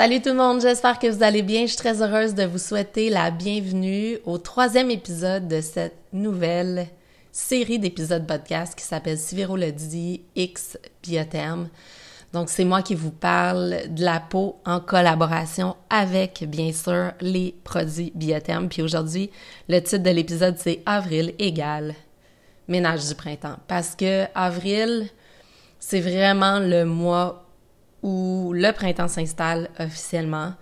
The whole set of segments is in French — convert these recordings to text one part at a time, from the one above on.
Salut tout le monde, j'espère que vous allez bien. Je suis très heureuse de vous souhaiter la bienvenue au troisième épisode de cette nouvelle série d'épisodes podcast qui s'appelle Siviro le dit X Biotherme. Donc c'est moi qui vous parle de la peau en collaboration avec bien sûr les produits Biotherme. Puis aujourd'hui, le titre de l'épisode c'est Avril égale ménage du printemps parce que avril c'est vraiment le mois où le printemps s'installe officiellement.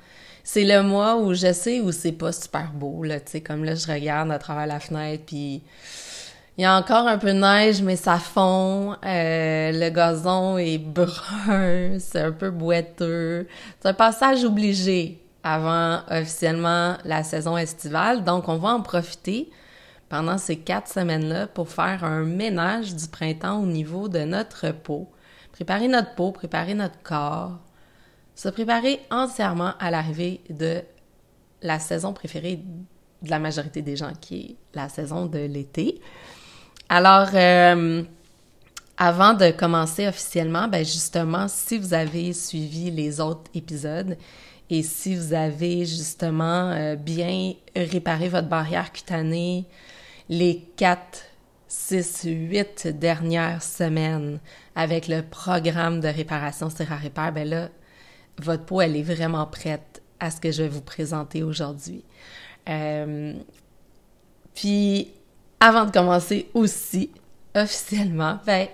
C'est le mois où je sais où c'est pas super beau, là, tu sais, comme là, je regarde à travers la fenêtre, puis il y a encore un peu de neige, mais ça fond, euh, le gazon est brun, c'est un peu boiteux. C'est un passage obligé avant officiellement la saison estivale, donc on va en profiter pendant ces quatre semaines-là pour faire un ménage du printemps au niveau de notre peau préparer notre peau, préparer notre corps, se préparer entièrement à l'arrivée de la saison préférée de la majorité des gens, qui est la saison de l'été. Alors, euh, avant de commencer officiellement, ben justement, si vous avez suivi les autres épisodes et si vous avez justement euh, bien réparé votre barrière cutanée, les quatre 6, 8 dernières semaines avec le programme de réparation Repair, ben là, votre peau, elle est vraiment prête à ce que je vais vous présenter aujourd'hui. Euh, puis, avant de commencer aussi, officiellement, ben,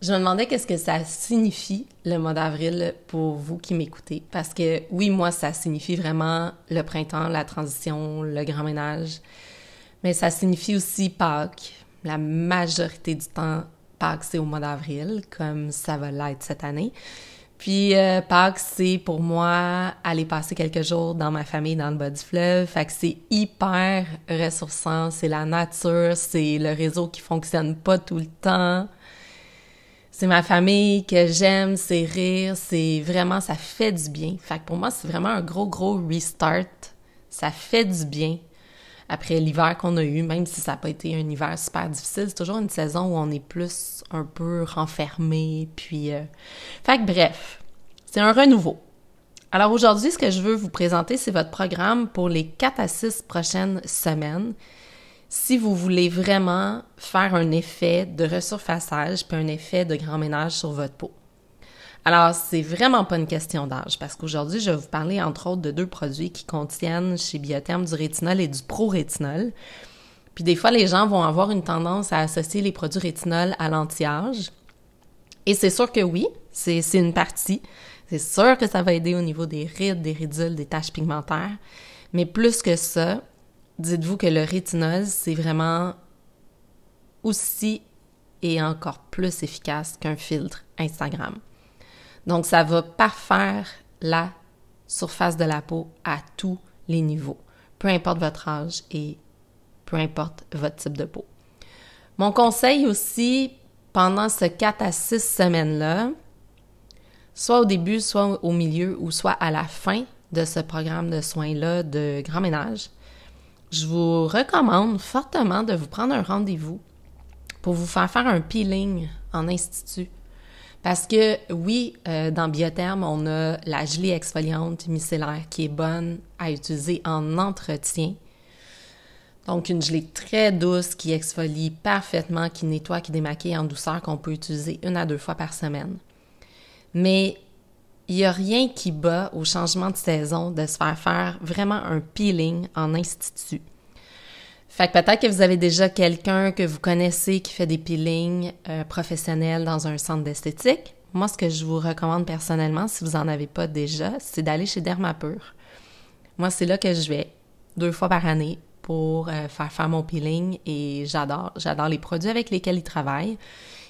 je me demandais qu'est-ce que ça signifie le mois d'avril pour vous qui m'écoutez. Parce que oui, moi, ça signifie vraiment le printemps, la transition, le grand ménage. Mais ça signifie aussi Pâques, la majorité du temps, Pâques, c'est au mois d'avril, comme ça va l'être cette année. Puis euh, Pâques, c'est pour moi aller passer quelques jours dans ma famille dans le bas du fleuve. Fait que c'est hyper ressourçant, c'est la nature, c'est le réseau qui fonctionne pas tout le temps. C'est ma famille que j'aime, c'est rire, c'est vraiment, ça fait du bien. Fait que pour moi, c'est vraiment un gros, gros restart. Ça fait du bien après l'hiver qu'on a eu, même si ça n'a pas été un hiver super difficile, c'est toujours une saison où on est plus un peu renfermé, puis... Euh... Fait que bref, c'est un renouveau. Alors aujourd'hui, ce que je veux vous présenter, c'est votre programme pour les 4 à 6 prochaines semaines. Si vous voulez vraiment faire un effet de resurfaçage puis un effet de grand ménage sur votre peau. Alors, c'est vraiment pas une question d'âge parce qu'aujourd'hui, je vais vous parler entre autres de deux produits qui contiennent chez Biotherm du rétinol et du pro-rétinol. Puis des fois, les gens vont avoir une tendance à associer les produits rétinol à l'anti-âge. Et c'est sûr que oui, c'est une partie. C'est sûr que ça va aider au niveau des rides, des ridules, des taches pigmentaires. Mais plus que ça, dites-vous que le rétinol, c'est vraiment aussi et encore plus efficace qu'un filtre Instagram. Donc, ça va parfaire la surface de la peau à tous les niveaux, peu importe votre âge et peu importe votre type de peau. Mon conseil aussi, pendant ce 4 à 6 semaines-là, soit au début, soit au milieu ou soit à la fin de ce programme de soins-là de grand ménage, je vous recommande fortement de vous prendre un rendez-vous pour vous faire faire un peeling en institut parce que oui, euh, dans Biotherme, on a la gelée exfoliante micellaire qui est bonne à utiliser en entretien. Donc une gelée très douce qui exfolie parfaitement, qui nettoie, qui démaquille en douceur, qu'on peut utiliser une à deux fois par semaine. Mais il n'y a rien qui bat au changement de saison de se faire faire vraiment un peeling en institut. Fait que peut-être que vous avez déjà quelqu'un que vous connaissez qui fait des peelings euh, professionnels dans un centre d'esthétique. Moi, ce que je vous recommande personnellement, si vous n'en avez pas déjà, c'est d'aller chez Dermapur. Moi, c'est là que je vais deux fois par année pour euh, faire faire mon peeling et j'adore. J'adore les produits avec lesquels ils travaillent.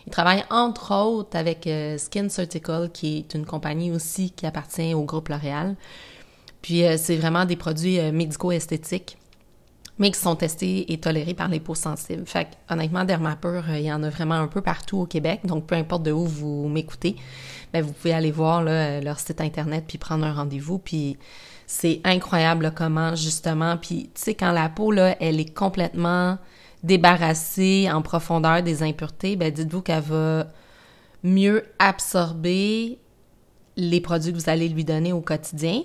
Ils travaillent entre autres avec euh, Skin Surgical, qui est une compagnie aussi qui appartient au groupe L'Oréal. Puis c'est vraiment des produits médico-esthétiques mais qui sont testés et tolérés par les peaux sensibles. Fait honnêtement, Dermapur, euh, il y en a vraiment un peu partout au Québec, donc peu importe de où vous m'écoutez, ben, vous pouvez aller voir là, leur site internet puis prendre un rendez-vous, puis c'est incroyable comment justement, puis tu sais quand la peau là, elle est complètement débarrassée en profondeur des impuretés, ben dites-vous qu'elle va mieux absorber les produits que vous allez lui donner au quotidien,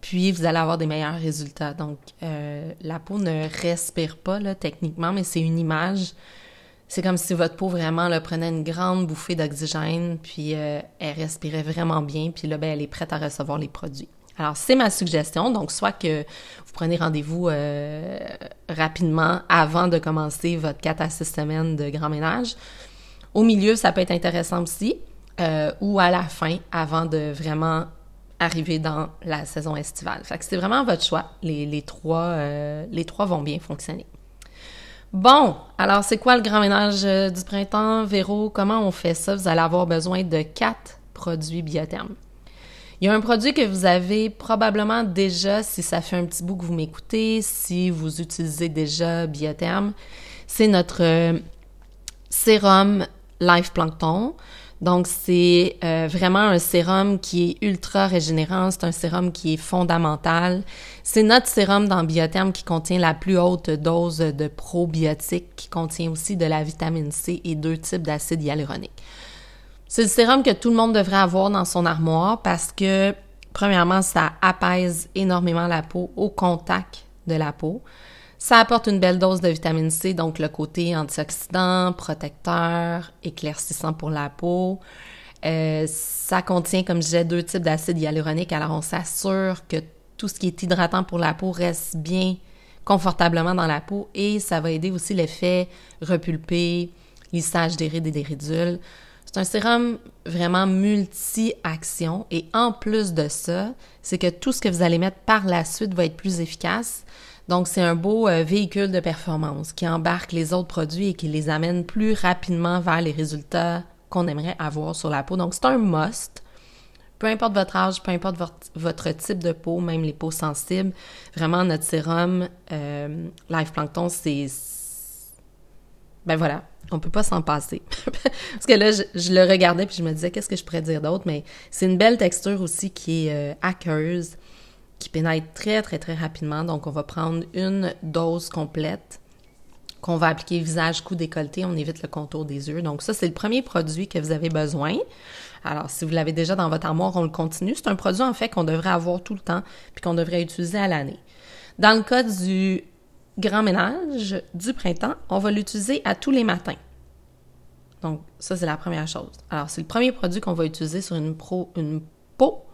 puis vous allez avoir des meilleurs résultats. Donc, euh, la peau ne respire pas, là, techniquement, mais c'est une image. C'est comme si votre peau vraiment là, prenait une grande bouffée d'oxygène, puis euh, elle respirait vraiment bien, puis là, ben, elle est prête à recevoir les produits. Alors, c'est ma suggestion. Donc, soit que vous prenez rendez-vous euh, rapidement avant de commencer votre 4 à 6 semaines de grand ménage. Au milieu, ça peut être intéressant aussi. Euh, ou à la fin, avant de vraiment arriver dans la saison estivale. Fait que c'est vraiment votre choix. Les, euh, trois vont bien fonctionner. Bon, alors c'est quoi le grand ménage du printemps, Véro? Comment on fait ça? Vous allez avoir besoin de quatre produits biothermes. Il y a un produit que vous avez probablement déjà, si ça fait un petit bout que vous m'écoutez, si vous utilisez déjà Biotherm, c'est notre euh, sérum Life Plankton. Donc, c'est euh, vraiment un sérum qui est ultra régénérant, c'est un sérum qui est fondamental. C'est notre sérum dans Biotherm qui contient la plus haute dose de probiotiques, qui contient aussi de la vitamine C et deux types d'acide hyaluronique. C'est le sérum que tout le monde devrait avoir dans son armoire parce que, premièrement, ça apaise énormément la peau au contact de la peau. Ça apporte une belle dose de vitamine C, donc le côté antioxydant, protecteur, éclaircissant pour la peau. Euh, ça contient, comme je disais, deux types d'acide hyaluronique, alors on s'assure que tout ce qui est hydratant pour la peau reste bien confortablement dans la peau et ça va aider aussi l'effet repulpé, lissage des rides et des ridules. C'est un sérum vraiment multi-action et en plus de ça, c'est que tout ce que vous allez mettre par la suite va être plus efficace. Donc, c'est un beau euh, véhicule de performance qui embarque les autres produits et qui les amène plus rapidement vers les résultats qu'on aimerait avoir sur la peau. Donc, c'est un must. Peu importe votre âge, peu importe votre, type de peau, même les peaux sensibles, vraiment notre sérum euh, Life Plankton, c'est... Ben voilà, on peut pas s'en passer. Parce que là, je, le regardais puis je me disais qu'est-ce que je pourrais dire d'autre, mais c'est une belle texture aussi qui est euh, aqueuse, qui pénètre très très très rapidement. Donc on va prendre une dose complète qu'on va appliquer visage, cou, décolleté, on évite le contour des yeux. Donc ça, c'est le premier produit que vous avez besoin. Alors, si vous l'avez déjà dans votre armoire, on le continue. C'est un produit, en fait, qu'on devrait avoir tout le temps puis qu'on devrait utiliser à l'année. Dans le cas du grand ménage du printemps, on va l'utiliser à tous les matins. Donc, ça, c'est la première chose. Alors, c'est le premier produit qu'on va utiliser sur une, pro, une peau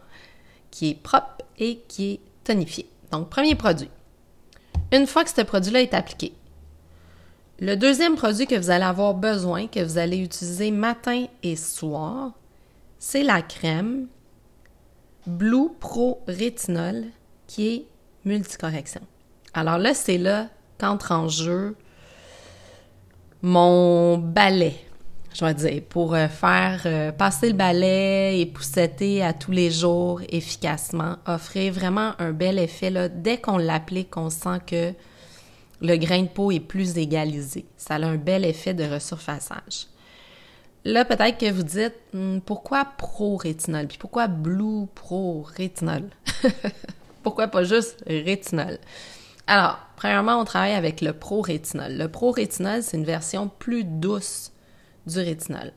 qui est propre et qui est tonifiée. Donc, premier produit. Une fois que ce produit-là est appliqué, le deuxième produit que vous allez avoir besoin, que vous allez utiliser matin et soir, c'est la crème Blue Pro Rétinol qui est multicorrection. Alors là, c'est là qu'entre en jeu mon balai, je vais dire, pour euh, faire euh, passer le balai et poussetter à tous les jours efficacement, offrir vraiment un bel effet. Dès qu'on l'applique, on sent que le grain de peau est plus égalisé. Ça a un bel effet de resurfaçage. Là, peut-être que vous dites, hmm, pourquoi pro-rétinol? Puis pourquoi Blue Pro-rétinol? pourquoi pas juste rétinol? Alors, premièrement, on travaille avec le pro-rétinol. Le pro-rétinol, c'est une version plus douce du rétinol.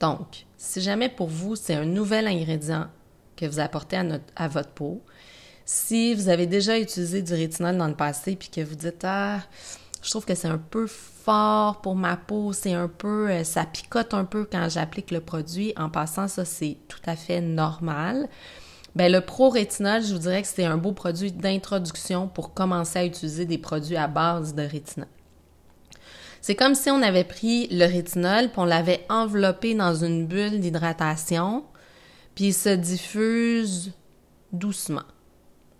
Donc, si jamais pour vous, c'est un nouvel ingrédient que vous apportez à, votre peau, si vous avez déjà utilisé du rétinol dans le passé puis que vous dites Ah, je trouve que c'est un peu fort pour ma peau, c'est un peu, euh, ça picote un peu quand j'applique le produit. En passant, ça, c'est tout à fait normal. Ben, le Pro Rétinol, je vous dirais que c'est un beau produit d'introduction pour commencer à utiliser des produits à base de rétinol. C'est comme si on avait pris le rétinol puis on l'avait enveloppé dans une bulle d'hydratation, puis il se diffuse doucement,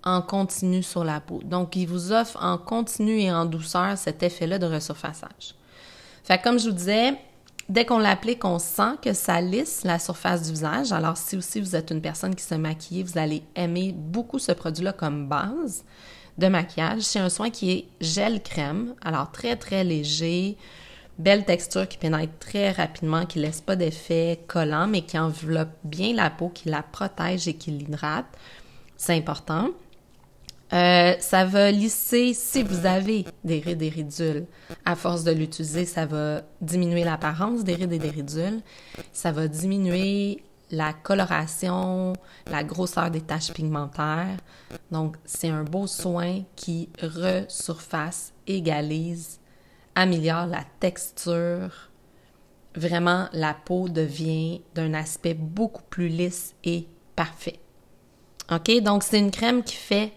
en continu sur la peau. Donc, il vous offre en continu et en douceur cet effet-là de resurfaçage. Fait comme je vous disais, Dès qu'on l'applique, on sent que ça lisse la surface du visage. Alors, si aussi vous êtes une personne qui se maquille, vous allez aimer beaucoup ce produit-là comme base de maquillage. C'est un soin qui est gel crème, alors très très léger, belle texture qui pénètre très rapidement, qui laisse pas d'effet collant, mais qui enveloppe bien la peau, qui la protège et qui l'hydrate. C'est important. Euh, ça va lisser, si vous avez des rides et ridules, à force de l'utiliser, ça va diminuer l'apparence des rides et des ridules. Ça va diminuer la coloration, la grosseur des taches pigmentaires. Donc, c'est un beau soin qui resurface, égalise, améliore la texture. Vraiment, la peau devient d'un aspect beaucoup plus lisse et parfait. OK? Donc, c'est une crème qui fait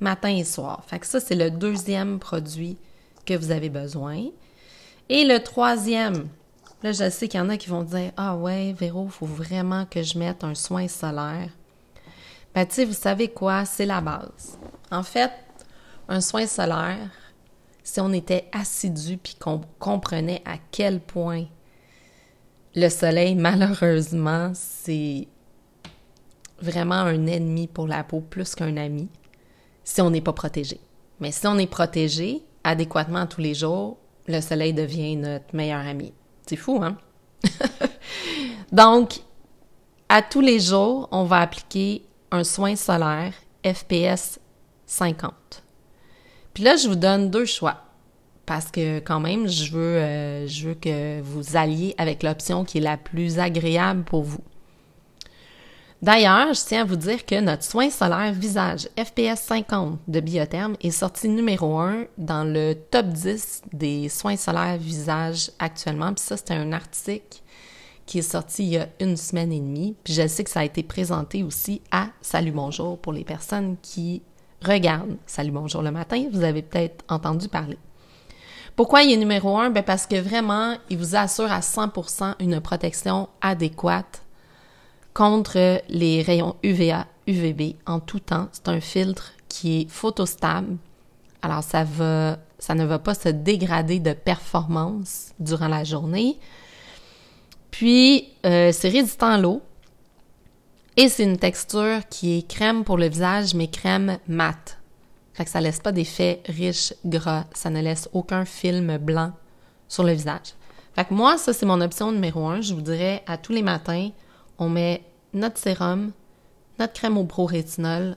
matin et soir. Fait que ça, c'est le deuxième produit que vous avez besoin. Et le troisième, là, je sais qu'il y en a qui vont dire Ah ouais, Véro, il faut vraiment que je mette un soin solaire. Ben, tu sais, vous savez quoi? C'est la base. En fait, un soin solaire, si on était assidu puis qu'on comprenait à quel point le soleil, malheureusement, c'est vraiment un ennemi pour la peau plus qu'un ami si on n'est pas protégé. Mais si on est protégé adéquatement tous les jours, le soleil devient notre meilleur ami. C'est fou, hein? Donc, à tous les jours, on va appliquer un soin solaire FPS 50. Puis là, je vous donne deux choix parce que quand même, je veux, euh, je veux que vous alliez avec l'option qui est la plus agréable pour vous. D'ailleurs, je tiens à vous dire que notre soin solaire visage FPS 50 de Biotherme est sorti numéro 1 dans le top 10 des soins solaires visage actuellement. Puis ça, c'était un article qui est sorti il y a une semaine et demie. Puis je sais que ça a été présenté aussi à Salut Bonjour pour les personnes qui regardent Salut Bonjour le matin. Vous avez peut-être entendu parler. Pourquoi il est numéro 1? Ben parce que vraiment, il vous assure à 100% une protection adéquate contre les rayons UVA, UVB en tout temps. C'est un filtre qui est photostable. Alors ça ne va pas se dégrader de performance durant la journée. Puis euh, c'est résistant à l'eau. Et c'est une texture qui est crème pour le visage, mais crème mat. Fait que ça laisse pas d'effet riche, gras. Ça ne laisse aucun film blanc sur le visage. Fait moi, ça, c'est mon option numéro un. Je vous dirais, à tous les matins, on met notre sérum, notre crème au pro-rétinol,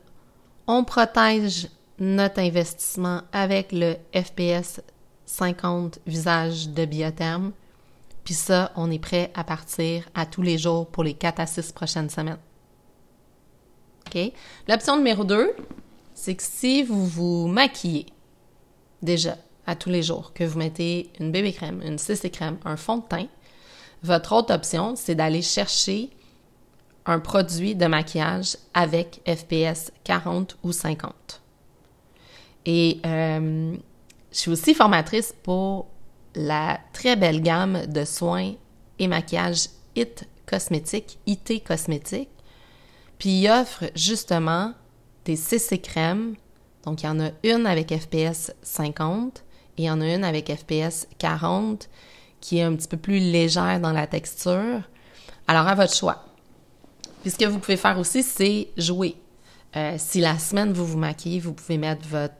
on protège notre investissement avec le FPS 50 visage de biotherme. Puis ça, on est prêt à partir à tous les jours pour les 4 à 6 prochaines semaines. OK? L'option numéro 2, c'est que si vous vous maquillez déjà à tous les jours, que vous mettez une bébé crème, une CC crème, un fond de teint, votre autre option, c'est d'aller chercher un produit de maquillage avec FPS 40 ou 50. Et euh, je suis aussi formatrice pour la très belle gamme de soins et maquillage IT Cosmétique, IT Cosmétique. Puis il offre justement des CC crèmes. Donc il y en a une avec FPS 50 et il y en a une avec FPS 40 qui est un petit peu plus légère dans la texture. Alors à votre choix. Puis ce que vous pouvez faire aussi, c'est jouer. Euh, si la semaine vous vous maquillez, vous pouvez mettre votre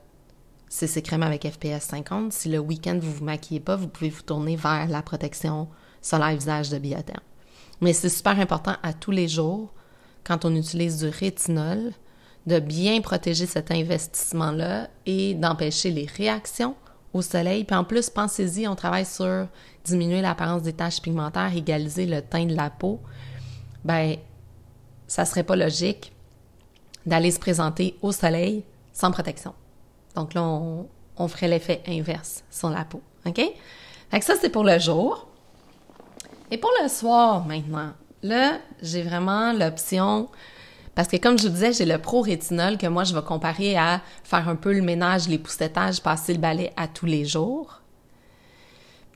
CC crème avec FPS 50. Si le week-end vous vous maquillez pas, vous pouvez vous tourner vers la protection solaire visage de Biotherm. Mais c'est super important à tous les jours, quand on utilise du rétinol, de bien protéger cet investissement-là et d'empêcher les réactions au soleil. Puis en plus, pensez-y, on travaille sur diminuer l'apparence des taches pigmentaires, égaliser le teint de la peau. Ben, ça serait pas logique d'aller se présenter au soleil sans protection. Donc là, on, ferait l'effet inverse sur la peau. OK? Fait ça, c'est pour le jour. Et pour le soir, maintenant, là, j'ai vraiment l'option parce que comme je vous disais, j'ai le pro rétinol que moi je vais comparer à faire un peu le ménage, les poussettages, passer le balai à tous les jours.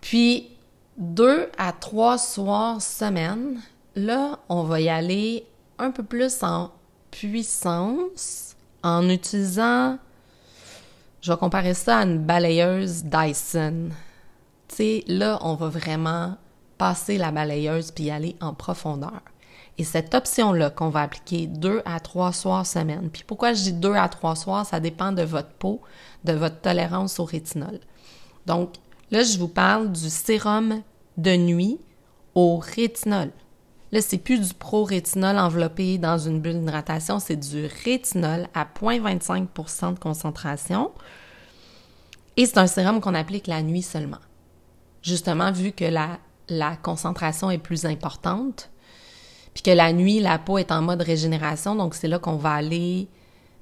Puis deux à trois soirs semaine, là, on va y aller un peu plus en puissance en utilisant, je vais comparer ça à une balayeuse Dyson. Tu sais, là, on va vraiment passer la balayeuse puis aller en profondeur. Et cette option-là qu'on va appliquer deux à trois soirs semaine. Puis pourquoi je dis deux à trois soirs, ça dépend de votre peau, de votre tolérance au rétinol. Donc là, je vous parle du sérum de nuit au rétinol. Là, c'est plus du pro-rétinol enveloppé dans une bulle d'hydratation, c'est du rétinol à 0,25% de concentration. Et c'est un sérum qu'on applique la nuit seulement. Justement, vu que la, la concentration est plus importante. puis que la nuit, la peau est en mode régénération, donc c'est là qu'on va aller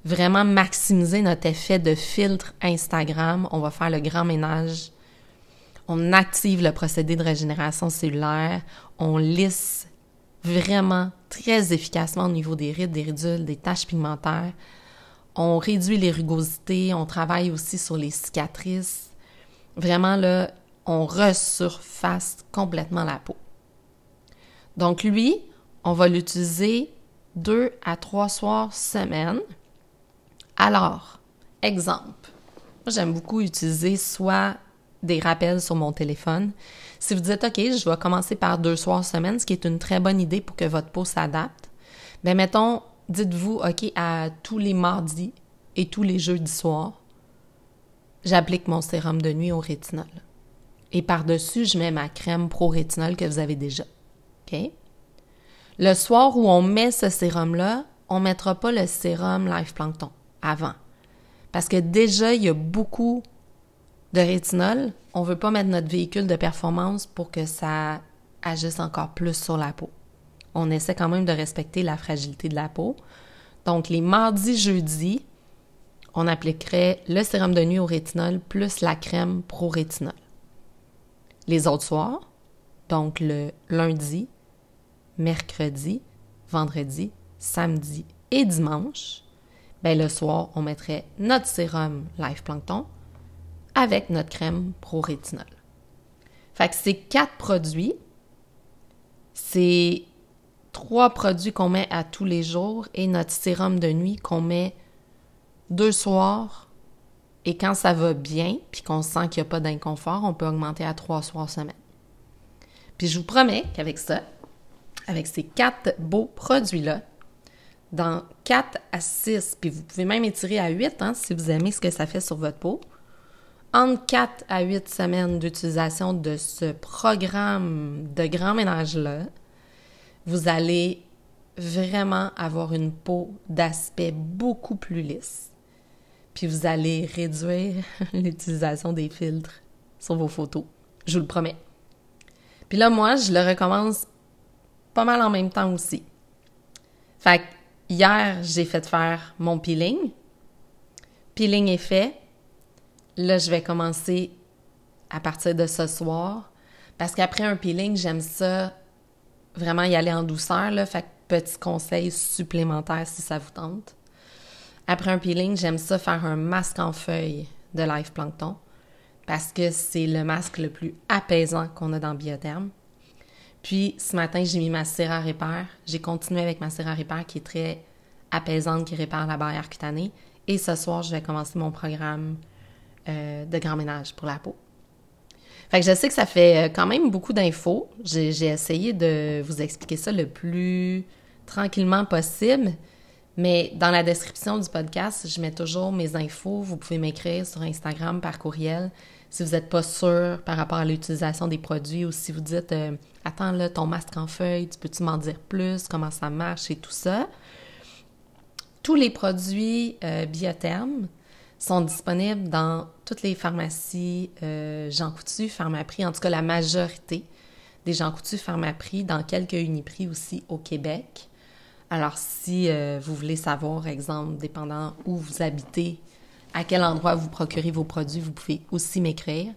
vraiment maximiser notre effet de filtre Instagram. On va faire le grand ménage. On active le procédé de régénération cellulaire. On lisse vraiment très efficacement au niveau des rides, des ridules, des taches pigmentaires. On réduit les rugosités. On travaille aussi sur les cicatrices. Vraiment, là, on resurface complètement la peau. Donc, lui, on va l'utiliser deux à trois soirs semaine. Alors, exemple, j'aime beaucoup utiliser soit des rappels sur mon téléphone. Si vous dites, OK, je vais commencer par deux soirs semaine, ce qui est une très bonne idée pour que votre peau s'adapte, bien, mettons, dites-vous, OK, à tous les mardis et tous les jeudis soirs, j'applique mon sérum de nuit au rétinol. Et par-dessus, je mets ma crème pro-rétinol que vous avez déjà. OK? Le soir où on met ce sérum-là, on ne mettra pas le sérum Life Plankton avant. Parce que déjà, il y a beaucoup de rétinol. On ne veut pas mettre notre véhicule de performance pour que ça agisse encore plus sur la peau. On essaie quand même de respecter la fragilité de la peau. Donc, les mardis, jeudis, on appliquerait le sérum de nuit au rétinol plus la crème pro-rétinol. Les autres soirs, donc le lundi, mercredi, vendredi, samedi et dimanche, ben le soir, on mettrait notre sérum Life Plankton avec notre crème pro-rétinol. Fait que ces quatre produits, c'est trois produits qu'on met à tous les jours et notre sérum de nuit qu'on met deux soirs. Et quand ça va bien, puis qu'on sent qu'il n'y a pas d'inconfort, on peut augmenter à trois soirs semaine. Puis je vous promets qu'avec ça, avec ces quatre beaux produits-là, dans 4 à 6, puis vous pouvez même étirer à 8 hein, si vous aimez ce que ça fait sur votre peau. Entre 4 à 8 semaines d'utilisation de ce programme de grand ménage-là, vous allez vraiment avoir une peau d'aspect beaucoup plus lisse. Puis vous allez réduire l'utilisation des filtres sur vos photos. Je vous le promets. Puis là, moi, je le recommence pas mal en même temps aussi. Fait que Hier, j'ai fait faire mon peeling. Peeling est fait. Là, je vais commencer à partir de ce soir. Parce qu'après un peeling, j'aime ça vraiment y aller en douceur. Là, fait que petit conseil supplémentaire si ça vous tente. Après un peeling, j'aime ça faire un masque en feuille de Life Plankton parce que c'est le masque le plus apaisant qu'on a dans Biotherme. Puis ce matin, j'ai mis ma cire à répare. J'ai continué avec ma cire à répare qui est très apaisante, qui répare la barrière cutanée. Et ce soir, je vais commencer mon programme euh, de grand ménage pour la peau. Fait je sais que ça fait euh, quand même beaucoup d'infos. J'ai essayé de vous expliquer ça le plus tranquillement possible. Mais dans la description du podcast, je mets toujours mes infos. Vous pouvez m'écrire sur Instagram par courriel si vous n'êtes pas sûr par rapport à l'utilisation des produits ou si vous dites euh, Attends, là, ton masque en feuille, tu peux-tu m'en dire plus, comment ça marche et tout ça? Tous les produits euh, Biotherme sont disponibles dans toutes les pharmacies euh, Jean Coutu, Pharmaprix, en tout cas la majorité des Jean Coutu, Pharmaprix, dans quelques Uniprix aussi au Québec. Alors, si euh, vous voulez savoir, exemple, dépendant où vous habitez, à quel endroit vous procurez vos produits, vous pouvez aussi m'écrire.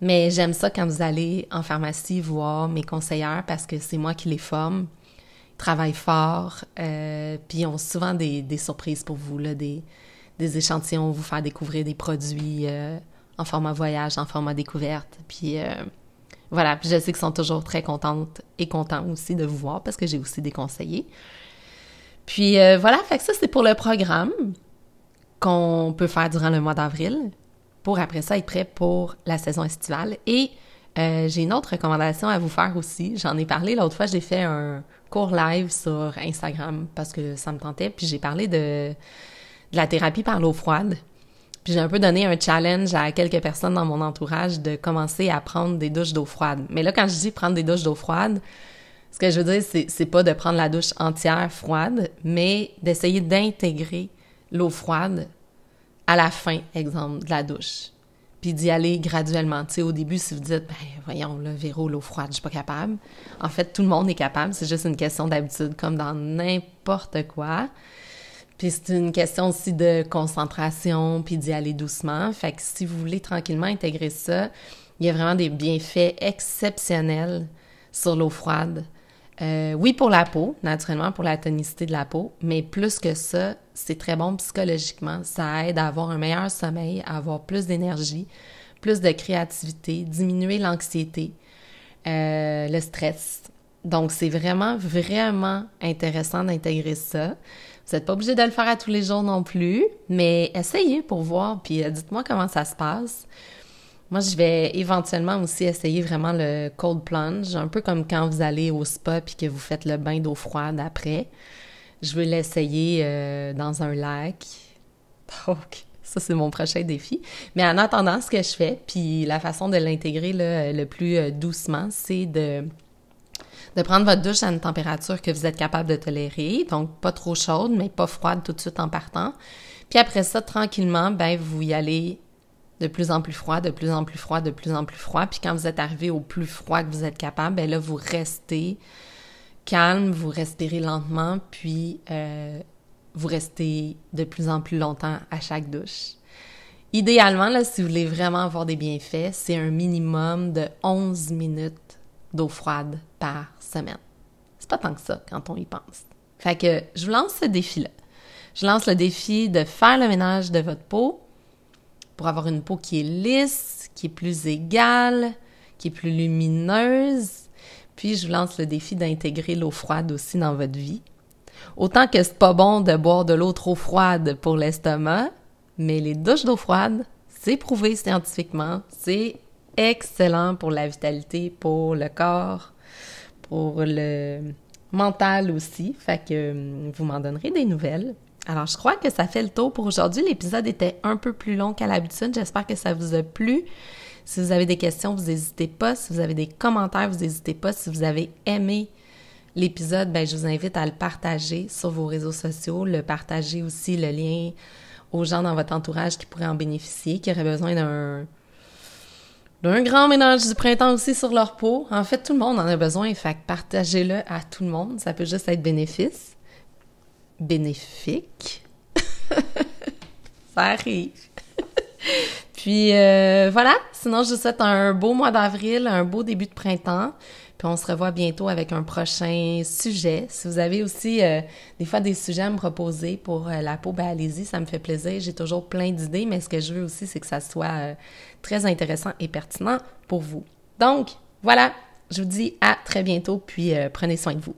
Mais j'aime ça quand vous allez en pharmacie voir mes conseillères parce que c'est moi qui les forme. Ils travaillent fort, euh, puis ils ont souvent des, surprises pour vous, là, des, des échantillons, vous faire découvrir des produits euh, en format voyage, en format découverte. Puis euh, voilà, puis je sais qu'ils sont toujours très contentes et contents aussi de vous voir parce que j'ai aussi des conseillers. Puis voilà, fait que ça c'est pour le programme qu'on peut faire durant le mois d'avril pour après ça être prêt pour la saison estivale. Et euh, j'ai une autre recommandation à vous faire aussi. J'en ai parlé l'autre fois, j'ai fait un court live sur Instagram parce que ça me tentait, puis j'ai parlé de, de la thérapie par l'eau froide. Puis j'ai un peu donné un challenge à quelques personnes dans mon entourage de commencer à prendre des douches d'eau froide. Mais là, quand je dis prendre des douches d'eau froide, ce que je veux dire, c'est, pas de prendre la douche entière froide, mais d'essayer d'intégrer l'eau froide à la fin, exemple, de la douche. Puis puis d'y aller graduellement. Tu sais, au début, si vous dites, ben voyons, là, Véro, l'eau froide, je suis pas capable. En fait, tout le monde est capable, c'est juste une question d'habitude, comme dans n'importe quoi. Puis c'est une question aussi de concentration, puis d'y aller doucement. Fait que si vous voulez tranquillement intégrer ça, il y a vraiment des bienfaits exceptionnels sur l'eau froide. Euh, oui, pour la peau, naturellement, pour la tonicité de la peau, mais plus que ça, c'est très bon psychologiquement. Ça aide à avoir un meilleur sommeil, à avoir plus d'énergie, plus de créativité, diminuer l'anxiété, euh, le stress. Donc, c'est vraiment, vraiment intéressant d'intégrer ça. Vous n'êtes pas obligé de le faire à tous les jours non plus, mais essayez pour voir, puis euh, dites-moi comment ça se passe. Moi, je vais éventuellement aussi essayer vraiment le cold plunge, un peu comme quand vous allez au spa puis que vous faites le bain d'eau froide après. Je vais l'essayer euh, dans un lac. Donc, ça, c'est mon prochain défi. Mais en attendant, ce que je fais, puis la façon de l'intégrer le plus euh, doucement, c'est de de prendre votre douche à une température que vous êtes capable de tolérer, donc pas trop chaude, mais pas froide tout de suite en partant. Puis après ça, tranquillement, ben vous y allez de plus en plus froid, de plus en plus froid, de plus en plus froid. Puis quand vous êtes arrivé au plus froid que vous êtes capable, ben là, vous restez calme, vous respirez lentement, puis euh, vous restez de plus en plus longtemps à chaque douche. Idéalement, là, si vous voulez vraiment avoir des bienfaits, c'est un minimum de 11 minutes d'eau froide par semaine. C'est pas tant que ça quand on y pense. Fait que je vous lance ce défi-là. Je lance le défi de faire le ménage de votre peau pour avoir une peau qui est lisse, qui est plus égale, qui est plus lumineuse. Puis je vous lance le défi d'intégrer l'eau froide aussi dans votre vie. Autant que c'est pas bon de boire de l'eau trop froide pour l'estomac, mais les douches d'eau froide, c'est prouvé scientifiquement, c'est excellent pour la vitalité, pour le corps, pour le mental aussi. Fait que euh, vous m'en donnerez des nouvelles. Alors, je crois que ça fait le tour pour aujourd'hui. L'épisode était un peu plus long qu'à l'habitude. J'espère que ça vous a plu. Si vous avez des questions, vous n'hésitez pas. Si vous avez des commentaires, vous n'hésitez pas. Si vous avez aimé l'épisode, ben, je vous invite à le partager sur vos réseaux sociaux, le partager aussi, le lien aux gens dans votre entourage qui pourraient en bénéficier, qui auraient besoin d'un d'un grand ménage du printemps aussi sur leur peau. En fait, tout le monde en a besoin, fait partagez-le à tout le monde. Ça peut juste être bénéfice bénéfique. ça arrive. Puis euh, voilà, sinon je vous souhaite un beau mois d'avril, un beau début de printemps. Puis on se revoit bientôt avec un prochain sujet. Si vous avez aussi euh, des fois des sujets à me proposer pour euh, la peau, ben allez-y, ça me fait plaisir. J'ai toujours plein d'idées, mais ce que je veux aussi, c'est que ça soit très intéressant et pertinent pour vous. Donc, voilà, je vous dis à très bientôt, puis prenez soin de vous.